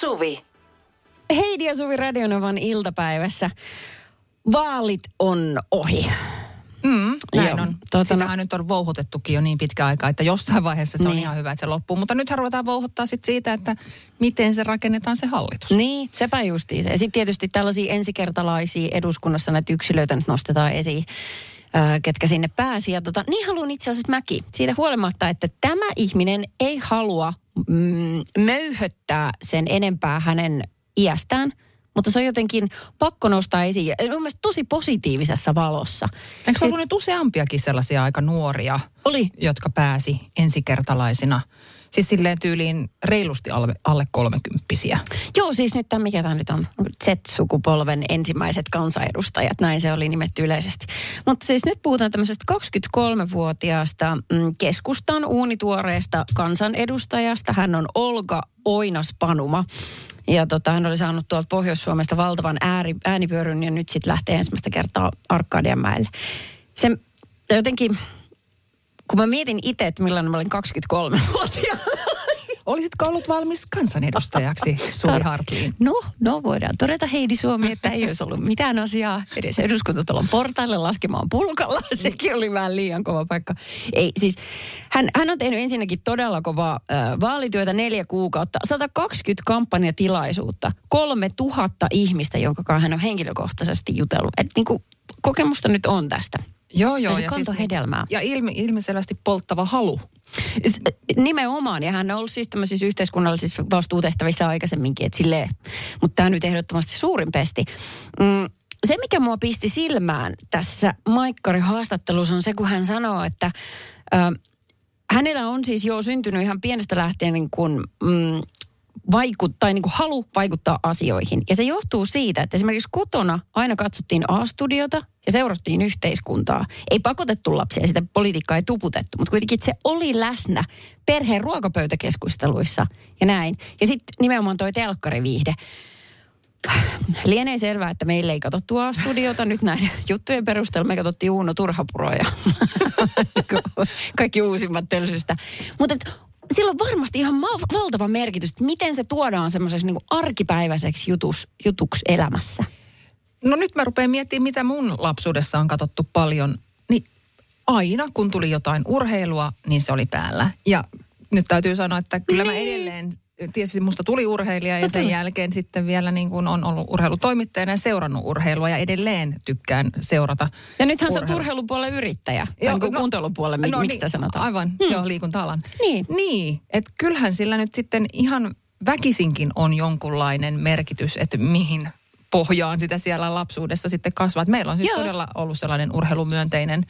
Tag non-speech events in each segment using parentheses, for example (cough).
Suvi. Heidi ja Suvi Radionovan iltapäivässä. Vaalit on ohi. Mm, näin Joo, on. tota- Sitähän nyt on vouhutettukin jo niin pitkä aika, että jossain vaiheessa se on Niin. ihan hyvä, että se loppuu. Mutta nyt ruvetaan vouhuttaa sit siitä, että miten se rakennetaan se hallitus. Niin, sepä justiin se. Ja sitten tietysti tällaisia ensikertalaisia eduskunnassa näitä yksilöitä nyt nostetaan esiin, ketkä sinne pääsi. Ja tota, niin haluan itse asiassa mäkin. Siitä huolimatta, että tämä ihminen ei halua mm, möyhöttää sen enempää hänen iästään, mutta se on jotenkin pakko nostaa esiin. Ja mun mielestä tosi positiivisessa valossa. Eikö se ollut nyt useampiakin sellaisia aika nuoria, Oli. jotka pääsi ensikertalaisina? Siis silleen tyyliin reilusti alle, alle kolmekymppisiä. Joo, siis nyt tämä, mikä tämä nyt on, Z-sukupolven ensimmäiset kansanedustajat, näin se oli nimetty yleisesti. Mutta siis nyt puhutaan tämmöisestä 23-vuotiaasta mm, keskustan uunituoreesta kansanedustajasta. Hän on Olga Oinas-Panuma. Ja tota, hän oli saanut tuolta Pohjois-Suomesta valtavan ääri, äänivyöryn ja nyt sitten lähtee ensimmäistä kertaa Arkadianmäelle. Se jotenkin, kun mä mietin itse, että millainen mä olin 23-vuotiaana, Olisitko ollut valmis kansanedustajaksi, Suvi Hartliin? No, no voidaan todeta Heidi Suomi, että ei olisi ollut mitään asiaa edes eduskuntatalon portaille laskemaan pulkalla. (laughs) Sekin oli vähän liian kova paikka. Ei, siis hän, hän on tehnyt ensinnäkin todella kovaa äh, vaalityötä neljä kuukautta, 120 kampanjatilaisuutta, 3000 ihmistä, jonka kanssa hän on henkilökohtaisesti jutellut. Et niin kuin, kokemusta nyt on tästä. Joo, joo. Ja se kantoi niin- hedelmää. ja ilmi, ilmiselvästi polttava halu. Nimenomaan, ja hän on ollut siis tämmöisissä yhteiskunnallisissa vastuutehtävissä aikaisemminkin, että silleen, mutta tämä nyt ehdottomasti suurin pesti. Mm, se, mikä mua pisti silmään tässä Maikkari haastattelussa on se, kun hän sanoo, että ö, hänellä on siis jo syntynyt ihan pienestä lähtien niin kuin, mm, vaikut, tai niin kuin halu vaikuttaa asioihin. Ja se johtuu siitä, että esimerkiksi kotona aina katsottiin A-studiota ja seurattiin yhteiskuntaa. Ei pakotettu lapsia, sitä politiikkaa ei tuputettu, mutta kuitenkin se oli läsnä perheen ruokapöytäkeskusteluissa ja näin. Ja sitten nimenomaan toi telkkariviihde. Lienee selvää, että meille ei katsottu A-studiota nyt näin juttujen perusteella. Me katsottiin Uuno Turhapuro ja (laughs) kaikki uusimmat telsystä. Mutta sillä on varmasti ihan ma- valtava merkitys, että miten se tuodaan semmoiseksi niin arkipäiväiseksi jutus, jutuksi elämässä. No nyt mä rupean miettimään, mitä mun lapsuudessa on katsottu paljon. Niin aina kun tuli jotain urheilua, niin se oli päällä. Ja nyt täytyy sanoa, että kyllä mä Niin. edelleen, tietysti musta tuli urheilija ja sen jälkeen sitten vielä niin kuin on ollut urheilutoimittajana ja seurannut urheilua ja edelleen tykkään seurata. Ja nythän sä oot urheilupuolen yrittäjä. Joo, tai no, kuntoilupuolen, no miksi niin, sanotaan? Aivan, hmm. joo, liikunta-alan. Niin. Niin, että kyllähän sillä nyt sitten ihan väkisinkin on jonkunlainen merkitys, että mihin pohjaan sitä siellä lapsuudessa sitten kasvaa. Et meillä on siis Joo. todella ollut sellainen urheilumyönteinen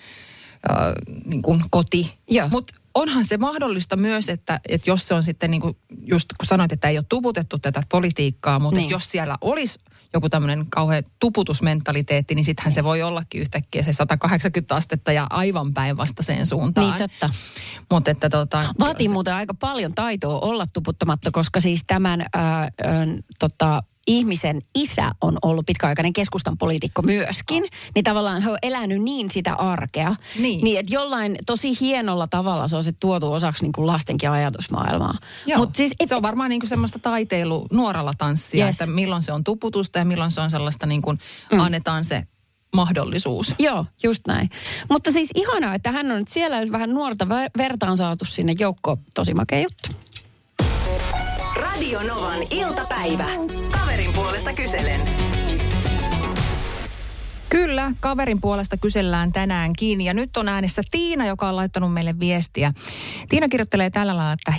äh, niin kuin koti. Mutta onhan se mahdollista myös, että, että jos se on sitten niin kuin, just kun sanoit, että ei ole tuputettu tätä politiikkaa, mutta Niin. niin. jos siellä olisi joku tämmöinen kauhean tuputusmentaliteetti, niin sittenhän se voi ollakin yhtäkkiä se 180 astetta ja aivan päinvastaiseen suuntaan. Niin, totta. Mutta että tota... Vaatii muuten aika paljon taitoa olla tuputtamatta, koska siis tämän ää, ää, tota, ihmisen isä on ollut pitkäaikainen keskustan poliitikko myöskin. Niin tavallaan he on elänyt niin sitä arkea. Niin. niin että jollain tosi hienolla tavalla se on se tuotu osaksi niin kuin lastenkin ajatusmaailmaa. Mut siis, et, se on varmaan niin kuin semmoista taiteilu nuoralla tanssia, Yes. että milloin se on tuputusta ja milloin se on sellaista niin kuin mm. annetaan se mahdollisuus. Joo, just näin. Mutta siis ihanaa, että hän on nyt siellä, jos vähän nuorta ver- verta on saatu sinne joukkoon. Tosi makea juttu. Radio Novan iltapäivä. Kaverin puolesta kyselen. Kyllä, kaverin puolesta kysellään tänään kiinni ja nyt on äänessä Tiina, joka on laittanut meille viestiä. Tiina kirjoittelee tällä lailla, että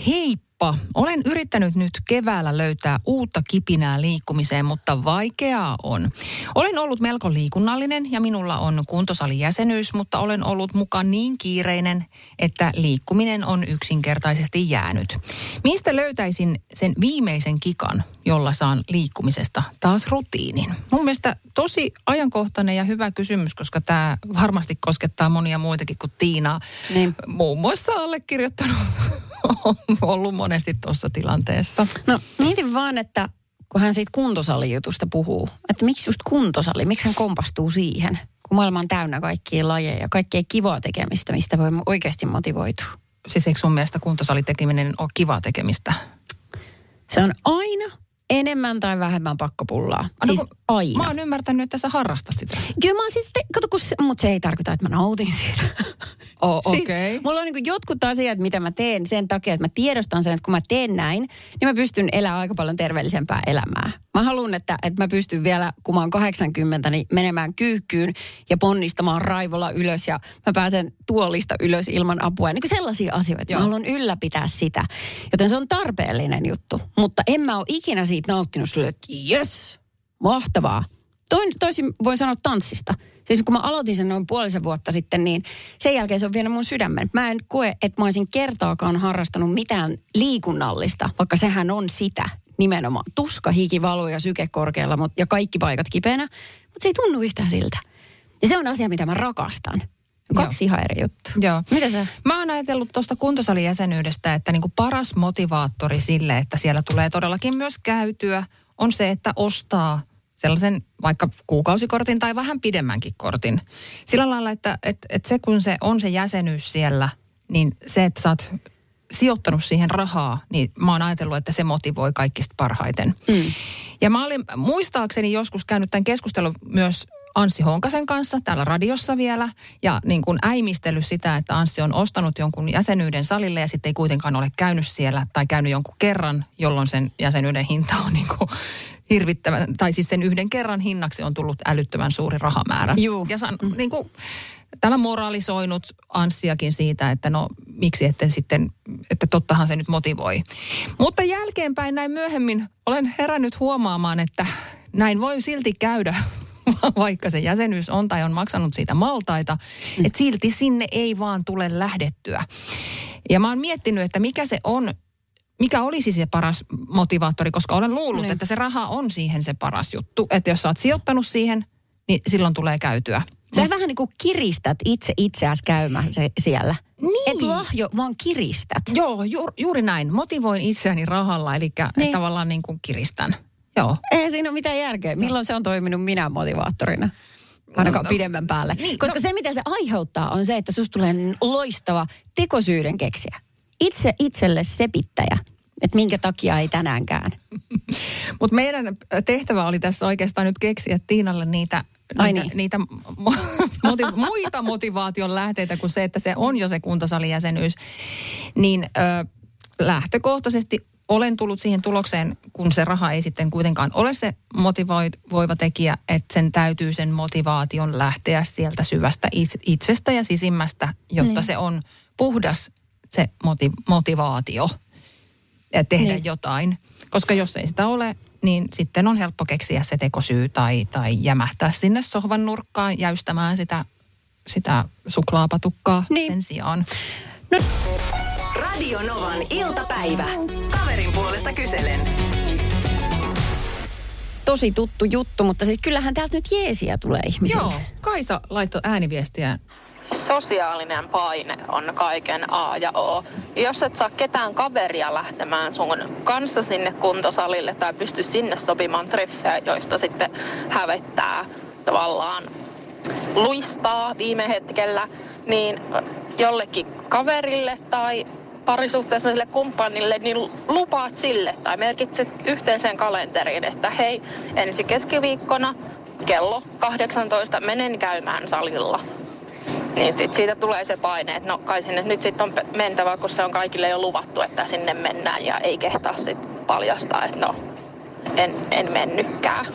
heippa, olen yrittänyt nyt keväällä löytää uutta kipinää liikkumiseen, mutta vaikeaa on. Olen ollut melko liikunnallinen ja minulla on kuntosalijäsenyys, mutta olen ollut mukaan niin kiireinen, että liikkuminen on yksinkertaisesti jäänyt. Mistä löytäisin sen viimeisen kikan, jolla saan liikkumisesta taas rutiinin? Mun mielestä tosi ajankohtainen ja hyvä kysymys, koska tämä varmasti koskettaa monia muitakin kuin Tiinaa. Niin. Muun muassa allekirjoittanut (laughs) on ollut monesti tuossa tilanteessa. No mietin vaan, että kun hän siitä kuntosalijutusta puhuu, että miksi just kuntosali, miksi hän kompastuu siihen, kun maailma on täynnä kaikkia lajeja, kaikkea kivaa tekemistä, mistä voi oikeasti motivoitua. Siis eikö sun mielestä kuntosalitekeminen ole kivaa tekemistä? Se on aina enemmän tai vähemmän pakkopullaa. Siis kun aina. Mä oon ymmärtänyt, että sä harrastat sitä. Kyllä mä oon sitten, kato kun se, mutta se ei tarkoita, että mä nautin siitä. Oh, (laughs) Siis okei. mulla on niin jotkut asiat, mitä mä teen sen takia, että mä tiedostan sen, että kun mä teen näin, niin mä pystyn elämään aika paljon terveellisempää elämää. Mä haluan, että, että mä pystyn vielä, kun mä oon 80, niin menemään kyykkyyn ja ponnistamaan raivolla ylös ja mä pääsen tuolista ylös ilman apua. Niin kuin sellaisia asioita. Joo. Mä haluan ylläpitää sitä. Joten se on tarpeellinen juttu. Mutta en mä ole ikinä siitä nauttinut sille, että jes, mahtavaa. Toin, toisin voin sanoa tanssista. Siis kun mä aloitin sen noin puolisen vuotta sitten, niin sen jälkeen se on vienyt mun sydämen. Mä en koe, että mä olisin kertaakaan harrastanut mitään liikunnallista, vaikka sehän on sitä nimenomaan. Tuska, hiki, valu ja syke korkealla mut, ja kaikki paikat kipeänä, mutta se ei tunnu yhtään siltä. Ja se on asia, mitä mä rakastan. Kaksi ihan eri juttu. Joo. Mitä sä? Mä oon ajatellut tuosta kuntosalijäsenyydestä, että niinku paras motivaattori sille, että siellä tulee todellakin myös käytyä, on se, että ostaa sellaisen vaikka kuukausikortin tai vähän pidemmänkin kortin. Sillä lailla, että et, et se kun se on se jäsenyys siellä, niin se, että sä oot sijoittanut siihen rahaa, niin mä oon ajatellut, että se motivoi kaikista parhaiten. Mm. Ja mä olin muistaakseni joskus käynyt tämän keskustelun myös Anssi Honkasen kanssa täällä radiossa vielä ja niin kuin äimistellyt sitä, että Anssi on ostanut jonkun jäsenyyden salille ja sitten ei kuitenkaan ole käynyt siellä tai käynyt jonkun kerran, jolloin sen jäsenyyden hinta on niin kuin hirvittävän, tai siis sen yhden kerran hinnaksi on tullut älyttömän suuri rahamäärä. Juu. Ja san, niin kuin, täällä moralisoinut Anssiakin siitä, että no miksi ette sitten, että tottahan se nyt motivoi. Mutta jälkeenpäin näin myöhemmin olen herännyt huomaamaan, että näin voi silti käydä, (laughs) vaikka se jäsenyys on tai on maksanut siitä maltaita, mm. että silti sinne ei vaan tule lähdettyä. Ja mä oon miettinyt, että mikä se on, mikä olisi se paras motivaattori, koska olen luullut, Niin. että se raha on siihen se paras juttu. Että jos sä oot sijoittanut siihen, niin silloin tulee käytyä. Sä vähän niin kuin kiristät itse itseäsi käymään se, siellä. Niin. Et lahjo, vaan kiristät. Joo, ju, juuri näin. Motivoin itseäni rahalla, eli Niin. tavallaan niin kuin kiristän. Joo. Eihän siinä ole mitään järkeä. Milloin se on toiminut minä motivaattorina? Ainakaan No, no. pidemmän päälle. Niin, Koska no- se, mitä se aiheuttaa, on se, että susta tulee loistava tekosyyden keksiä. Itse itselle sepittäjä. Että minkä takia ei tänäänkään. (laughs) Mutta meidän tehtävä oli tässä oikeastaan nyt keksiä Tiinalle niitä, Ai niitä, niin. niitä mo- (laughs) moti- muita motivaation lähteitä kuin se, että se on jo se kuntosalijäsenyys. Niin ö, lähtökohtaisesti olen tullut siihen tulokseen, kun se raha ei sitten kuitenkaan ole se motivoiva tekijä, että sen täytyy sen motivaation lähteä sieltä syvästä itse- itsestä ja sisimmästä, jotta niin. se on puhdas se moti- motivaatio ja tehdä Niin. jotain. Koska jos ei sitä ole, niin sitten on helppo keksiä se tekosyy tai, tai jämähtää sinne sohvan nurkkaan jäystämään sitä, sitä suklaapatukkaa Niin. sen sijaan. Radio Novan iltapäivä. Kaverin puolesta kyselen. Tosi tuttu juttu, mutta siis kyllähän täältä nyt jeesiä tulee ihmisille. Joo, Kaisa laittoi ääniviestiä. Sosiaalinen paine on kaiken A ja O. Jos et saa ketään kaveria lähtemään sun kanssa sinne kuntosalille tai pysty sinne sopimaan treffejä, joista sitten hävettää tavallaan luistaa viime hetkellä, niin jollekin kaverille tai parisuhteessa sille kumppanille, niin lupaat sille tai merkitset yhteiseen kalenteriin, että hei, ensi keskiviikkona kello 18 menen käymään salilla. Niin sit siitä tulee se paine, että no kai sinne nyt sitten on mentävä, kun se on kaikille jo luvattu, että sinne mennään ja ei kehtaa sitten paljastaa, että no en, en mennytkään.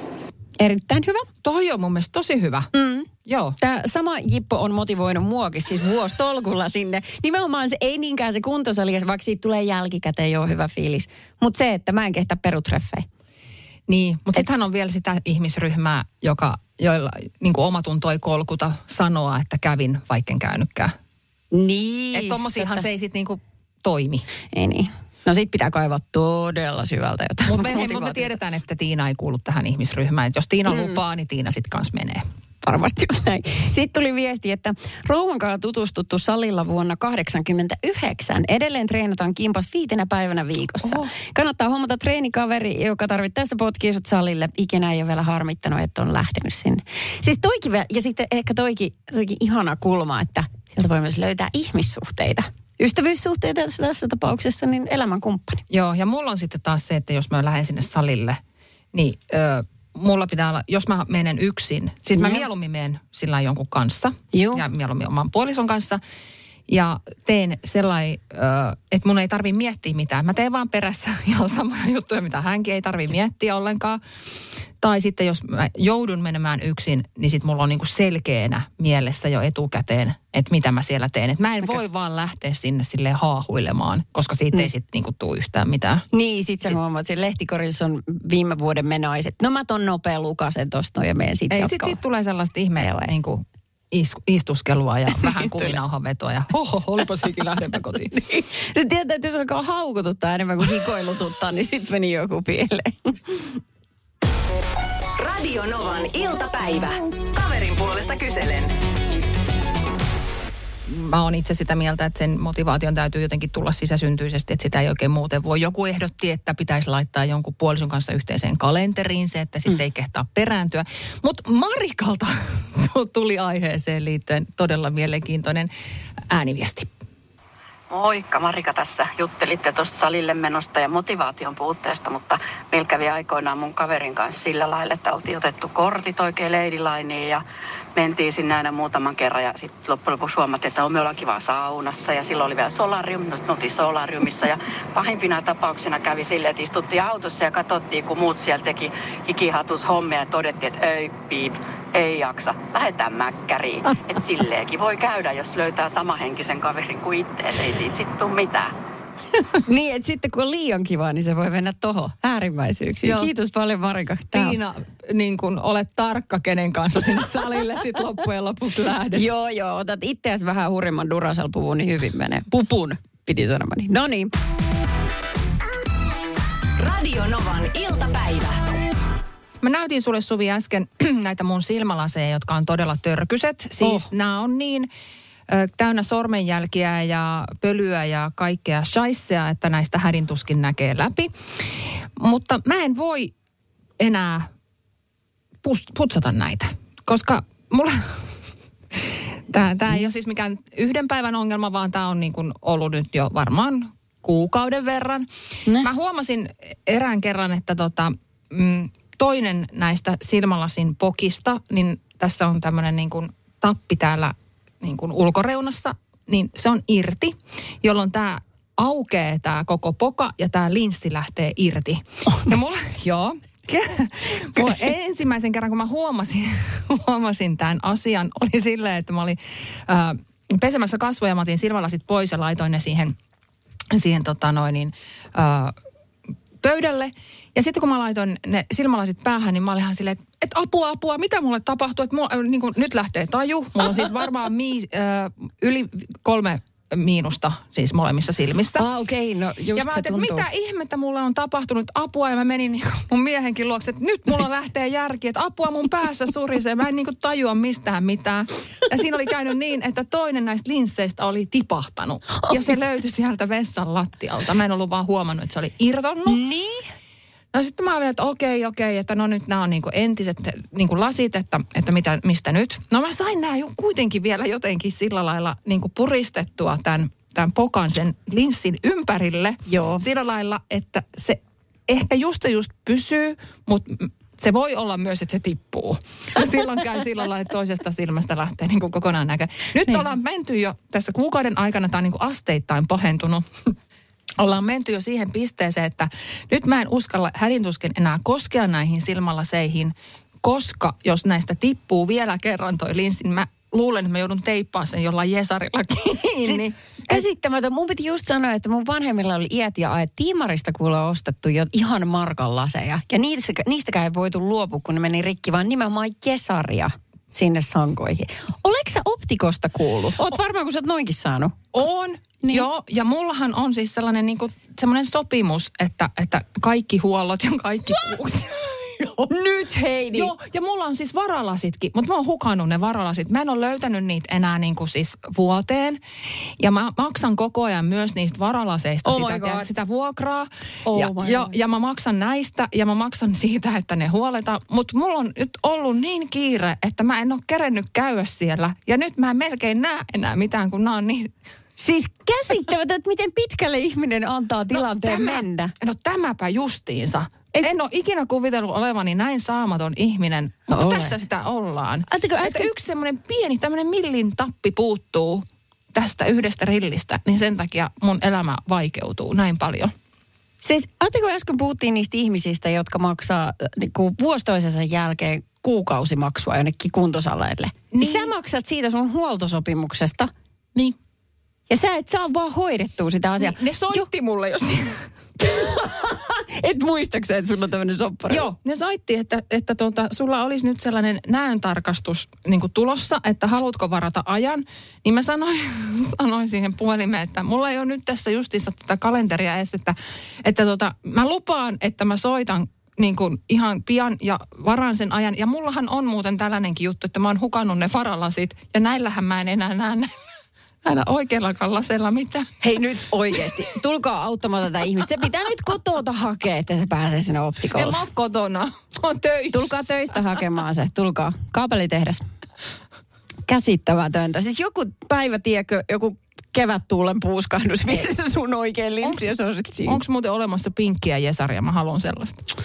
Erittäin hyvä. Toi on mun mielestä tosi hyvä. Mm. Joo. Tämä sama Jippo on motivoinut muakin siis vuostolkulla sinne. Nimenomaan se ei niinkään se kuntosali, vaikka siitä tulee jälkikäteen jo hyvä fiilis. Mutta se, että mä en kehtä perutreffejä. Niin, mutta sittenhän on vielä sitä ihmisryhmää, joka, joilla niin kuin omatunto ei kolkuta sanoa, että kävin, vaikka en käynytkään. Niin. Että tommosiahan se ei sitten niin toimi. Ei niin. No sit pitää kaivaa todella syvältä jotain Mutta me, mut me tiedetään, että Tiina ei kuulu tähän ihmisryhmään. Et jos Tiina mm. lupaa, niin Tiina sitten kanssa menee. Varmasti näin. Sitten tuli viesti, että rouvan kanssa tutustuttu salilla vuonna 89. Edelleen treenataan kimpas viitenä päivänä viikossa. Oho. Kannattaa huomata treenikaveri, joka tarvittaessa potkii sut salille. Ikinä ei ole vielä harmittanut, että on lähtenyt sinne. Siis toikin, vielä- ja sitten ehkä toikin, toikin ihana kulma, että sieltä voi myös löytää ihmissuhteita. ystävyyssuhteita tässä tapauksessa, niin elämänkumppani. Joo, ja mulla on sitten taas se, että jos mä lähden sinne salille, niin ö, mulla pitää olla, jos mä menen yksin, siis mä Joo. mieluummin menen sillä jonkun kanssa, Joo. ja mieluummin oman puolison kanssa, ja teen sellainen, että mun ei tarvi miettiä mitään. Mä teen vaan perässä (laughs) ihan samoja juttuja, mitä hänkin ei tarvi miettiä ollenkaan. Tai sitten jos mä joudun menemään yksin, niin sitten mulla on niinku selkeänä mielessä jo etukäteen, että mitä mä siellä teen. Et mä en voi vaan lähteä sinne sille haahuilemaan, koska siitä ei sitten niinku tule yhtään mitään. Niin, sit sä huomaat, että lehtikorissa on viime vuoden menaiset. No mä ton nopea lukasen tosta ja menen sit Ei, jatkaa. sitten sit tulee sellaista ihme niin kuin is, istuskelua ja (laughs) vähän kuminauhan vetoa ja hoho, olipas hiki, lähdenpä kotiin. (laughs) Niin. Se tietää, että jos alkaa haukututtaa enemmän kuin hikoilututtaa, niin sitten meni joku pieleen. Radio Novan iltapäivä. Kaverin puolesta kyselen. Mä oon itse sitä mieltä, että sen motivaation täytyy jotenkin tulla sisäsyntyisesti, että sitä ei oikein muuten voi. Joku ehdotti, että pitäisi laittaa jonkun puolison kanssa yhteiseen kalenteriin se, että sitten ei kehtaa perääntyä. Mutta Marikalta (laughs) tuli aiheeseen liittyen todella mielenkiintoinen ääniviesti. Moikka, Marika tässä. Juttelitte tuosta salille menosta ja motivaation puutteesta, mutta meillä kävi aikoinaan mun kaverin kanssa sillä lailla, että oltiin otettu kortit oikein Ladylineen ja mentiin sinne aina muutaman kerran ja sitten loppujen lopuksi huomattiin, että me ollaan kiva saunassa ja silloin oli vielä solarium, no sitten oltiin solariumissa ja pahimpina tapauksina kävi silleen, että istuttiin autossa ja katsottiin, kun muut siellä teki hikihatus hommia ja todettiin, että ei piip, ei jaksa, lähdetään mäkkäriin. Että silleenkin voi käydä, jos löytää samahenkisen kaverin kuin itse, ei siitä sitten tule mitään. (laughs) niin, että sitten kun on liian kiva, niin se voi mennä tohon äärimmäisyyksiin. Joo. Kiitos paljon Marika. Tää on- Tiina, niin kun olet tarkka, kenen kanssa sinne (laughs) salille sit loppujen lopuksi lähdet. Joo, joo. Otat itseäsi vähän hurjimman Duracell-puvun, niin hyvin menee. Pupun, piti sanomani. No niin. Radio Novan iltapäivä. Mä näytin sulle Suvi äsken (clears throat) näitä mun silmälaseja, jotka on todella törkyset. Siis Oh. nämä on niin täynnä sormenjälkiä ja pölyä ja kaikkea shaissea, että näistä hädintuskin näkee läpi. Mutta mä en voi enää pus- putsata näitä, koska mulla... (laughs) Tämä, tämä ei ole siis mikään yhden päivän ongelma, vaan tämä on niin kuin ollut nyt jo varmaan kuukauden verran. Ne. Mä huomasin erään kerran, että tota, mm, toinen näistä silmälasin pokista, niin tässä on tämmöinen niin kuin tappi täällä niin kuin ulkoreunassa, niin se on irti, jolloin tämä aukeaa tämä koko poka ja tämä linssi lähtee irti. Ja mulla, joo, Mulla ensimmäisen kerran, kun mä huomasin, huomasin tämän asian, oli silleen, että mä olin äh, pesemässä kasvoja, mä otin silmälasit pois ja laitoin ne siihen, siihen tota noin, niin, äh, pöydälle. Ja sitten kun mä laitoin ne silmälasit päähän, niin mä olin ihan silleen, että apua, apua, mitä mulle tapahtuu? Että mulla, äh, niin kuin, nyt lähtee taju. Mulla on siis varmaan mii, äh, yli kolme miinusta siis molemmissa silmissä. Ah, okei, okay, no just Ja mä se tuntuu. mitä ihmettä mulle on tapahtunut apua ja mä menin niin mun miehenkin luokse, että nyt mulla lähtee järki, että apua mun päässä surisee, mä en niin kuin tajua mistään mitään. Ja siinä oli käynyt niin, että toinen näistä linsseistä oli tipahtanut ja se löytyi sieltä vessan lattialta. Mä en ollut vaan huomannut, että se oli irtonnut. Niin? No sitten mä olin, että okei, okei, että no nyt nämä on niinku entiset niinku lasit, että, että mitä, mistä nyt. No mä sain nämä jo kuitenkin vielä jotenkin sillä lailla niinku puristettua tämän, tämän pokan sen linssin ympärille. Joo. Sillä lailla, että se ehkä just ja just pysyy, mutta se voi olla myös, että se tippuu. Ja silloin käy sillä lailla, että toisesta silmästä lähtee niin kuin kokonaan näkö. Nyt Niin. ollaan menty jo tässä kuukauden aikana, tämä on niin kuin asteittain pahentunut ollaan menty jo siihen pisteeseen, että nyt mä en uskalla hädintuskin enää koskea näihin silmälaseihin, koska jos näistä tippuu vielä kerran toi linssi, niin mä luulen, että mä joudun teippaamaan sen jollain jesarilla kiinni. Käsittämätön. Mun piti just sanoa, että mun vanhemmilla oli iät ja ajat. Tiimarista kuulee ostettu jo ihan markan laseja. Ja niistä, niistäkään ei voitu luopua, kun ne meni rikki, vaan nimenomaan kesaria sinne sankoihin. Oletko sä optikosta kuullut? Oot varmaan, kun sä oot noinkin saanut. On, Niin. joo. Ja mullahan on siis sellainen niin kuin, semmoinen sopimus, että, että kaikki huollot ja kaikki kuut. (laughs) Nyt Heidi. Joo, ja mulla on siis varalasitkin, mutta mä oon hukannut ne varalasit. Mä en ole löytänyt niitä enää niin kuin siis vuoteen. Ja mä maksan koko ajan myös niistä varalaseista Oh sitä, tiedät, sitä vuokraa. Oh ja, ja, ja mä maksan näistä ja mä maksan (laughs) siitä, että ne huoletaan. Mutta mulla on nyt ollut niin kiire, että mä en ole kerennyt käydä siellä. Ja nyt mä en melkein näe enää mitään, kun nämä on niin (laughs) Siis käsittämätöntä, että miten pitkälle ihminen antaa tilanteen tämä, mennä. No tämäpä justiinsa. Et- En ole ikinä kuvitellut olevani näin saamaton ihminen, mutta Ole. tässä sitä ollaan. Ajatteliko Että äsken- yksi semmoinen pieni tämmöinen millin tappi puuttuu tästä yhdestä rillistä, niin sen takia mun elämä vaikeutuu näin paljon. Siis ajatteko äsken puhuttiin niistä ihmisistä, jotka maksaa niin kuin vuosi toisensa jälkeen kuukausimaksua jonnekin kuntosaleille. Niin. Niin. Sä maksat siitä sun huoltosopimuksesta Niin. ja sä et saa vaan hoidettua sitä asiaa. niin ne soitti mulle jo siinä. (laughs) Et muistaksä, että sulla on tämmöinen soppari? Joo, ne soitti, että, että tuota, sulla olisi nyt sellainen näöntarkastus niin tulossa, että haluatko varata ajan. Niin mä sanoin, (laughs) sanoin siihen puhelimeen, että mulla ei ole nyt tässä justiinsa tätä kalenteria edes, että, että tuota, mä lupaan, että mä soitan niin kuin ihan pian ja varaan sen ajan. Ja mullahan on muuten tällainenkin juttu, että mä oon hukannut ne faralasit ja näillähän mä en enää näe näillä oikeillakaan laseilla mitään. Hei nyt oikeasti, tulkaa auttamaan tätä ihmistä. Se pitää nyt kotota hakea, että se pääsee sinne En optikolle. mä oon kotona, mä oon töissä. Tulkaa töistä hakemaan se, tulkaa. Kaapelitehdas. Käsittämätöntä. Siis joku päivä, tiedätkö, joku kevättuulen puuskahdus se sun oikein linssi on sit siinä. Onko muuten olemassa pinkkiä Jesaria? Mä haluan sellaista.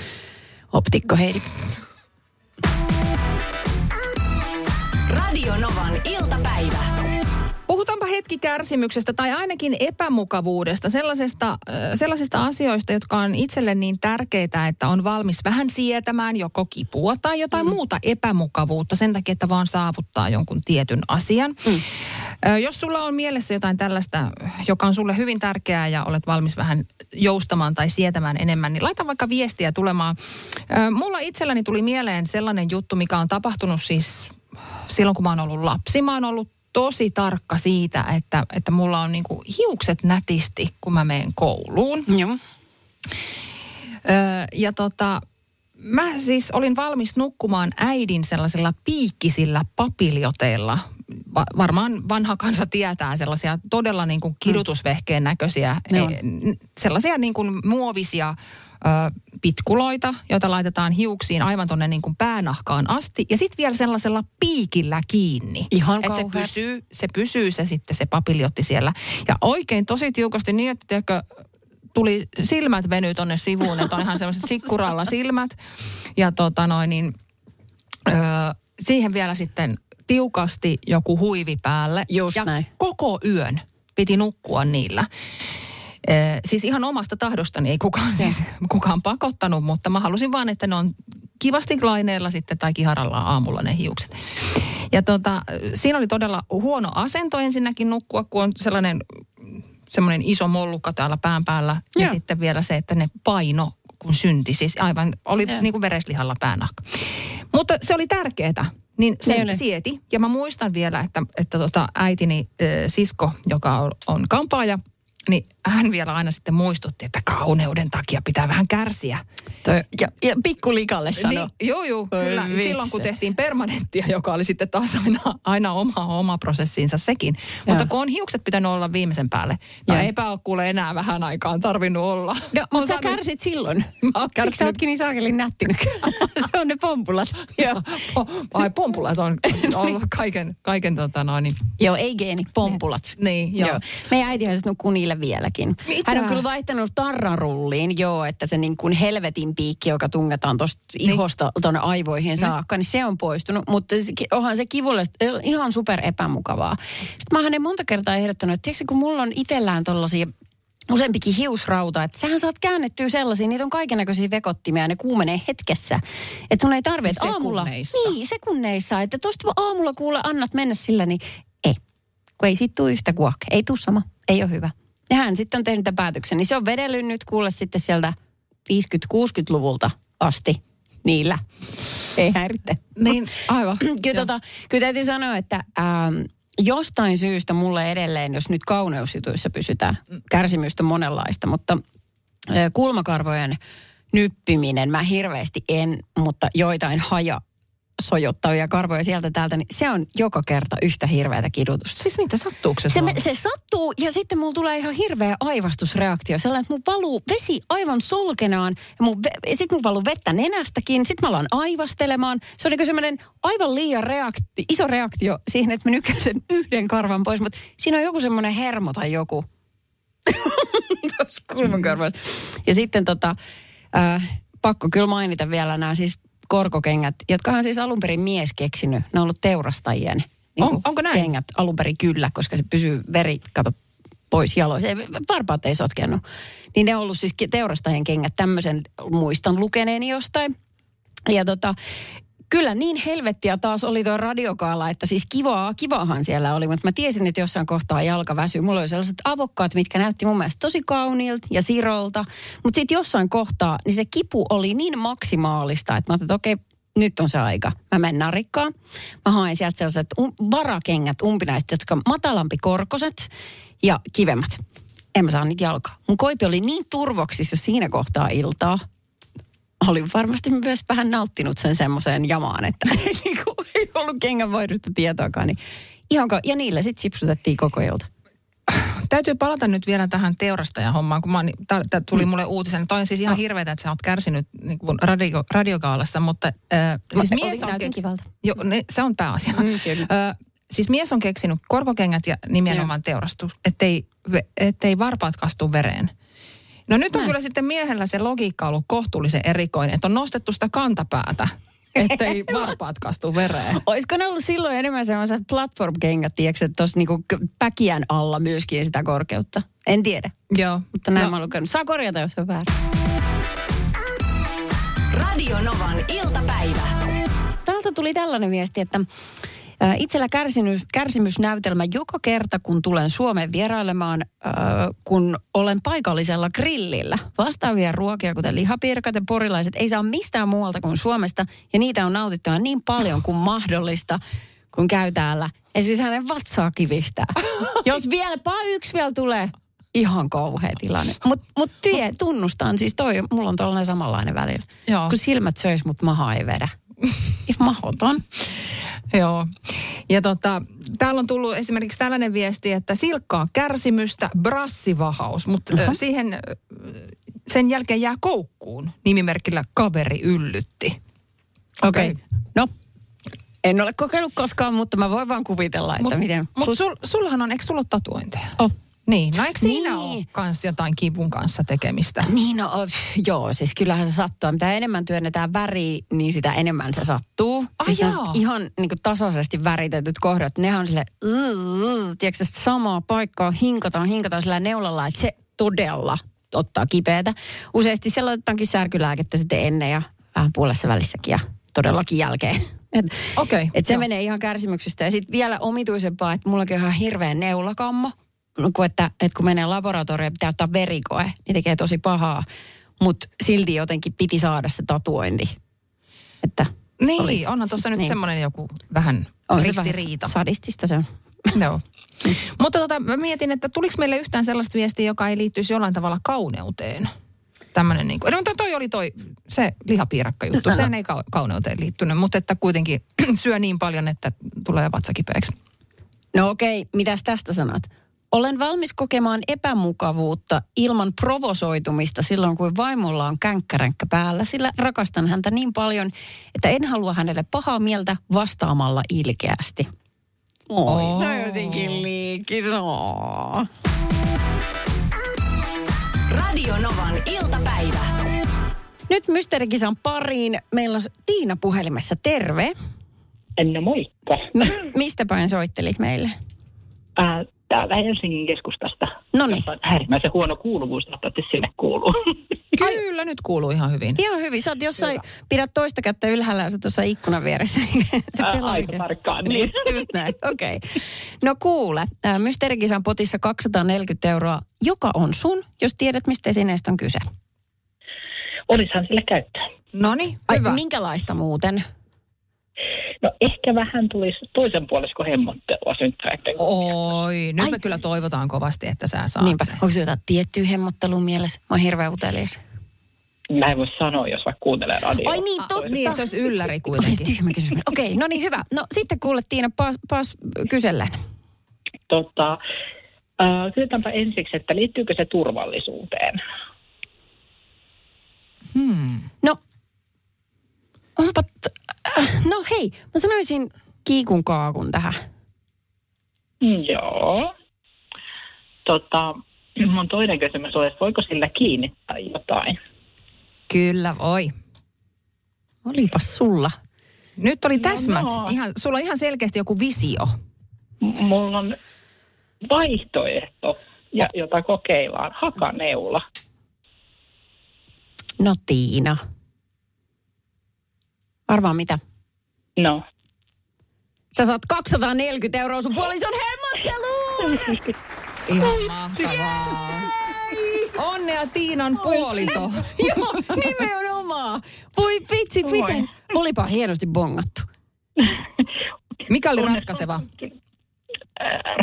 Optikko Heidi. Radio Novan iltapäivä. Hetki kärsimyksestä tai ainakin epämukavuudesta, sellaisesta, sellaisista asioista, jotka on itselle niin tärkeitä, että on valmis vähän sietämään joko kipua tai jotain mm. muuta epämukavuutta sen takia, että vaan saavuttaa jonkun tietyn asian. Mm. Jos sulla on mielessä jotain tällaista, joka on sulle hyvin tärkeää ja olet valmis vähän joustamaan tai sietämään enemmän, niin laita vaikka viestiä tulemaan. Mulla itselläni tuli mieleen sellainen juttu, mikä on tapahtunut siis silloin, kun mä oon ollut lapsi. Mä oon ollut tosi tarkka siitä, että, että mulla on niinku hiukset nätisti, kun mä menen kouluun. Joo. Öö, ja tota, mä siis olin valmis nukkumaan äidin sellaisella piikkisillä papiljoteilla. Va- varmaan vanha kansa tietää sellaisia todella niin kuin kidutusvehkeen näköisiä, Ne on. e, n- sellaisia niin kuin muovisia ö, pitkuloita, joita laitetaan hiuksiin aivan tuonne niin kuin päänahkaan asti. Ja sitten vielä sellaisella piikillä kiinni. Ihan että se pysyy, se pysyy se sitten se papiljotti siellä. Ja oikein tosi tiukasti niin, että tiedätkö, tuli silmät venyy tonne sivuun, että on ihan semmoiset sikkuralla silmät. Ja tota noin, niin öö, siihen vielä sitten tiukasti joku huivi päälle. Just ja näin. koko yön piti nukkua niillä. Öö, siis ihan omasta tahdostani ei kukaan, siis, kukaan pakottanut, mutta mä halusin vaan, että ne on kivasti laineella sitten tai kiharalla aamulla ne hiukset. Ja tota, siinä oli todella huono asento ensinnäkin nukkua, kun on sellainen semmoinen iso mollukka täällä pään päällä. Ja Joo. sitten vielä se, että ne paino kun synti. Siis aivan, oli Joo. niin kuin vereslihalla päänahka. Mutta se oli tärkeää. Niin Se oli. sieti. Ja mä muistan vielä, että, että tota äitini äh, sisko, joka on, on kampaaja, niin hän vielä aina sitten muistutti, että kauneuden takia pitää vähän kärsiä. Toi, ja, ja pikkulikalle sano. Niin, joo, joo, kyllä. vitset. Silloin kun tehtiin permanenttia, joka oli sitten taas aina, aina oma, oma prosessiinsa sekin. Mutta Joo. kun on hiukset pitänyt olla viimeisen päälle, ja Joo. eipä ole kuule enää vähän aikaan tarvinnut olla. No, On mutta sä saanut- kärsit silloin. Mä Siksi sä ootkin niin saakelin nätti nykyään. (laughs) Se on ne pompulat. Joo. Po- Ai pompulat on (laughs) ollut kaiken, kaiken tota noin, niin, Joo, ei geeni, pompulat. niin joo. Joo. Meidän äitihän nukkuu niille vieläkin. Mitä? Hän on kyllä vaihtanut tarrarulliin, joo, että se niin kuin helvetin piikki, joka tungetaan tuosta ihosta tuonne aivoihin saakka, niin se on poistunut. Mutta se, onhan se kivulle ihan super epämukavaa. Sitten mä hänen monta kertaa ehdottanut, että tiedätkö, kun mulla on itsellään tollasia useampikin hiusrauta, että sähän saat käännettyä sellaisia, niitä on kaikenlaisia vekottimia ja ne kuumenee hetkessä. Että sun ei tarvitse, että aamulla... Niin, sekunneissa. Että tosta aamulla kuule annat mennä sillä, niin ei. Kun ei siitä tule yhtä kuokke. Ei tuu sama. Ei ole hyvä. Ja hän sitten on tehnyt tämän päätöksen. Niin se on vedellyt nyt kuule sitten sieltä 50-60-luvulta asti niillä. Ei häiritte. Niin, aivan. (clears throat) Kyllä, tota, kyllä täytyy sanoa, että ähm, jostain syystä mulle edelleen, jos nyt kauneusjutuissa pysytään, kärsimystä monenlaista, mutta äh, kulmakarvojen nyppiminen, mä hirveästi en, mutta joitain haja sojottavia karvoja sieltä täältä, niin se on joka kerta yhtä hirveätä kidutusta. Siis mitä sattuuko se, Se, me, se sattuu ja sitten mulla tulee ihan hirveä aivastusreaktio. Sellainen, että mun valuu vesi aivan solkenaan ja, mun ja sitten mun valuu vettä nenästäkin. Sitten mä alan aivastelemaan. Se on niin semmoinen aivan liian reakti, iso reaktio siihen, että mä nykään sen yhden karvan pois. Mutta siinä on joku semmoinen hermo tai joku (laughs) tuossa kulmakarvassa. Ja sitten tota, äh, pakko kyllä mainita vielä nämä siis korkokengät, jotka on siis alun perin mies keksinyt. Ne on ollut teurastajien niin On- onko näin? kengät alun perin kyllä, koska se pysyy veri, kato, pois jaloista. Varpaat ei sotkennut. Niin ne on ollut siis teurastajien kengät. Tämmöisen muistan lukeneeni jostain. Ja tota, kyllä niin helvettiä taas oli tuo radiokaala, että siis kivaa, kivahan siellä oli, mutta mä tiesin, että jossain kohtaa jalka väsyy. Mulla oli sellaiset avokkaat, mitkä näytti mun mielestä tosi kauniilta ja sirolta, mutta sitten jossain kohtaa, niin se kipu oli niin maksimaalista, että mä ajattelin, että okei, nyt on se aika. Mä menen narikkaan. Mä haen sieltä sellaiset um, varakengät umpinaiset, jotka matalampi korkoset ja kivemmät. En mä saa niitä jalkaa. Mun koipi oli niin turvoksissa siinä kohtaa iltaa, oli varmasti myös vähän nauttinut sen semmoiseen jamaan, että (laughs) ei, niinku, ei ollut kengänvaihdosta tietoakaan. Niin ihan ka- ja niillä sitten sipsutettiin koko ilta. Täytyy palata nyt vielä tähän teurastajan-hommaan, kun mä, tämä tuli mulle uutisen. Toi on siis ihan Oh. hirveetä, että sä oot kärsinyt niin kuin radio, radiokaalassa, mutta äh, siis mies on keks... Jo, ne, se on pääasia. Mm. Ö, siis mies on keksinyt korkokengät ja nimenomaan teurastus, ettei, ettei varpaat kastu vereen. No nyt on Näin. kyllä sitten miehellä se logiikka ollut kohtuullisen erikoinen, että on nostettu sitä kantapäätä, (laughs) ettei varpaat kastu vereen. Olisiko ne ollut silloin enemmän sellaiset platform-kengät, tiedätkö, että tuossa niinku päkiän alla myöskin sitä korkeutta? En tiedä, Joo. mutta näin No, mä oon lukenut. Saa korjata, jos on väärin. Radio Novan iltapäivä. Täältä tuli tällainen viesti, että itsellä kärsinyt, kärsimysnäytelmä joka kerta, kun tulen Suomeen vierailemaan, kun olen paikallisella grillillä. Vastaavia ruokia, kuten lihapiirakat ja porilaiset, ei saa mistään muualta kuin Suomesta, ja niitä on nautittava niin paljon kuin mahdollista, kun käy täällä. Ja siis hänen vatsaa kivistää. (laughs) Jos vielä yksi vielä tulee, ihan kauhea tilanne. Mutta mut tie, tunnustan siis toi, mulla on tollainen samanlainen välillä. Joo. Kun silmät söis, mutta maha ei vedä. Ihan Mahoton. Joo. Ja tota, täällä on tullut esimerkiksi tällainen viesti, että silkkaa kärsimystä, brassivahaus, mutta uh-huh. siihen sen jälkeen jää koukkuun nimimerkillä kaveri yllytti. Okei. Okei. Okay. No, en ole kokeillut koskaan, mutta mä voin vaan kuvitella, että Mut, miten. Mutta sul, sullahan on, eikö sulla ole tatuointeja? Oh. Niin, no eikö siinä Niin. ole kans jotain kivun kanssa tekemistä? Niin, no, joo, siis kyllähän se sattuu. Mitä enemmän työnnetään väriä, niin sitä enemmän se sattuu. Ah, siis joo. ihan niin kuin, tasaisesti väritetyt kohdat, nehän on sille, tiedätkö, samaa paikkaa hinkataan, hinkataan sillä neulalla, että se todella ottaa kipeätä. Useasti se laitetaankin särkylääkettä sitten ennen ja vähän puolessa välissäkin ja todellakin jälkeen. (laughs) Et, Okei, et se joo. menee ihan kärsimyksestä. Ja sitten vielä omituisempaa, että mullakin on ihan hirveä neulakammo. No, kun että, että kun menee laboratorioon ja pitää ottaa verikoe, niin tekee tosi pahaa. Mutta silti jotenkin piti saada se tatuointi. Että Niin, olisi- onhan tuossa nyt niin. semmoinen joku vähän on se ristiriita. vähän sadistista se on. (laughs) Joo. Mutta tota, mä mietin, että tuliko meille yhtään sellaista viestiä, joka ei liittyisi jollain tavalla kauneuteen? Tämmöinen niin kuin, no toi- oli toi, se lihapiirakka juttu, (laughs) sehän ei kau- kauneuteen liittynyt, mutta että kuitenkin (clears throat) syö niin paljon, että tulee vatsa kipeäksi. No okei, mitäs tästä sanot? Olen valmis kokemaan epämukavuutta ilman provosoitumista silloin, kun vaimolla on känkkäränkkä päällä, sillä rakastan häntä niin paljon, että en halua hänelle pahaa mieltä vastaamalla ilkeästi. Oi, Oh. oh. jotenkin liikki. No. Radio Novan iltapäivä. Nyt Mysteerikisan pariin. Meillä on Tiina puhelimessa. Terve. No moikka. Mist, mistä päin soittelit meille? Ää, täältä Helsingin keskustasta. Jossa on äärimmäisen huono kuuluvuus, toivottavasti sinne kuuluu. (laughs) Kyllä, nyt kuuluu ihan hyvin. Ihan hyvin. Sä oot jossain, pidät toista kättä ylhäällä ja sä tuossa ikkunan vieressä. (laughs) Se Ää, pelaa aika oikein. tarkkaan, niin. Just näin, okei. Okay. No kuule, Mysteerikisan potissa 240 euroa, joka on sun, jos tiedät, mistä esineestä on kyse. Olishan sille käyttää. No niin, Ai, hyvä. minkälaista muuten? No ehkä vähän tulisi toisen puolisko hemmottelua synttäreiden Oi, nyt Ai. me kyllä toivotaan kovasti, että sä saat Niinpä, sen. onko se jotain tiettyä hemmottelua mielessä? Mä oon hirveän utelias. Mä en voi sanoa, jos vaikka kuuntelee radioa. Ai niin, Ah, totta. Niin, se olisi ylläri Ai, kuitenkin. tyhmä kysymys. Okei, no niin hyvä. No sitten kuule Tiina, paas, paas kysellään. Tota, äh, kysytäänpä ensiksi, että liittyykö se turvallisuuteen? Hmm. No, onpa, t- no hei, mä sanoisin kiikun kaakun tähän. Joo. Tota, mun toinen kysymys oli, että voiko sillä kiinnittää jotain? Kyllä voi. Olipas sulla. Nyt oli täsmät. no. Ihan, sulla on ihan selkeästi joku visio. M- mulla on vaihtoehto, ja, jota kokeillaan, hakaneula. No Tiina. Arvaa mitä? No, Sä saat 240 euroa sun puolison hemmotteluun! Ihan mahtavaa. Onnea Tiinan puoliso. (laughs) Joo, nimenomaan. Voi pitsit, Voi. miten? Olipa hienosti bongattu. (laughs) Mikä oli ratkaiseva?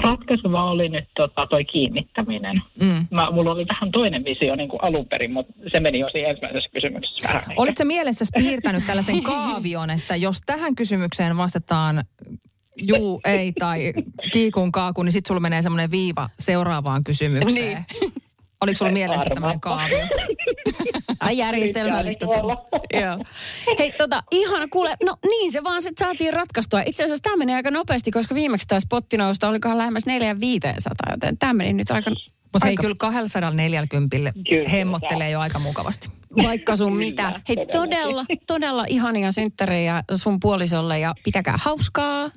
Ratkaiseva oli nyt tota, toi kiinnittäminen. Mm. Mä, mulla oli vähän toinen visio niin kuin alun perin, mutta se meni jo siinä ensimmäisessä kysymyksessä vähän. ehkä. Olitko mielessä piirtänyt tällaisen kaavion, että jos tähän kysymykseen vastataan juu, ei tai kiikun kaaku, niin sitten sulla menee semmoinen viiva seuraavaan kysymykseen. Niin. Oliko sulla mielessä tämmöinen kaavio? (laughs) Ai järjestelmällistä. Yrittää olla. Joo. Hei, tota, ihana kuule. No niin, se vaan sitten saatiin ratkaistua. Itse asiassa tämä meni aika nopeasti, koska viimeksi taas pottinousta olikohan lähemmäs 4500, joten tämä meni nyt aika... Mutta hei, aika- kyllä 240 Kyllä. hemmottelee jo aika mukavasti. Vaikka sun Kyllä, mitä. Hei, todella, todella ihania synttärejä sun puolisolle ja pitäkää hauskaa.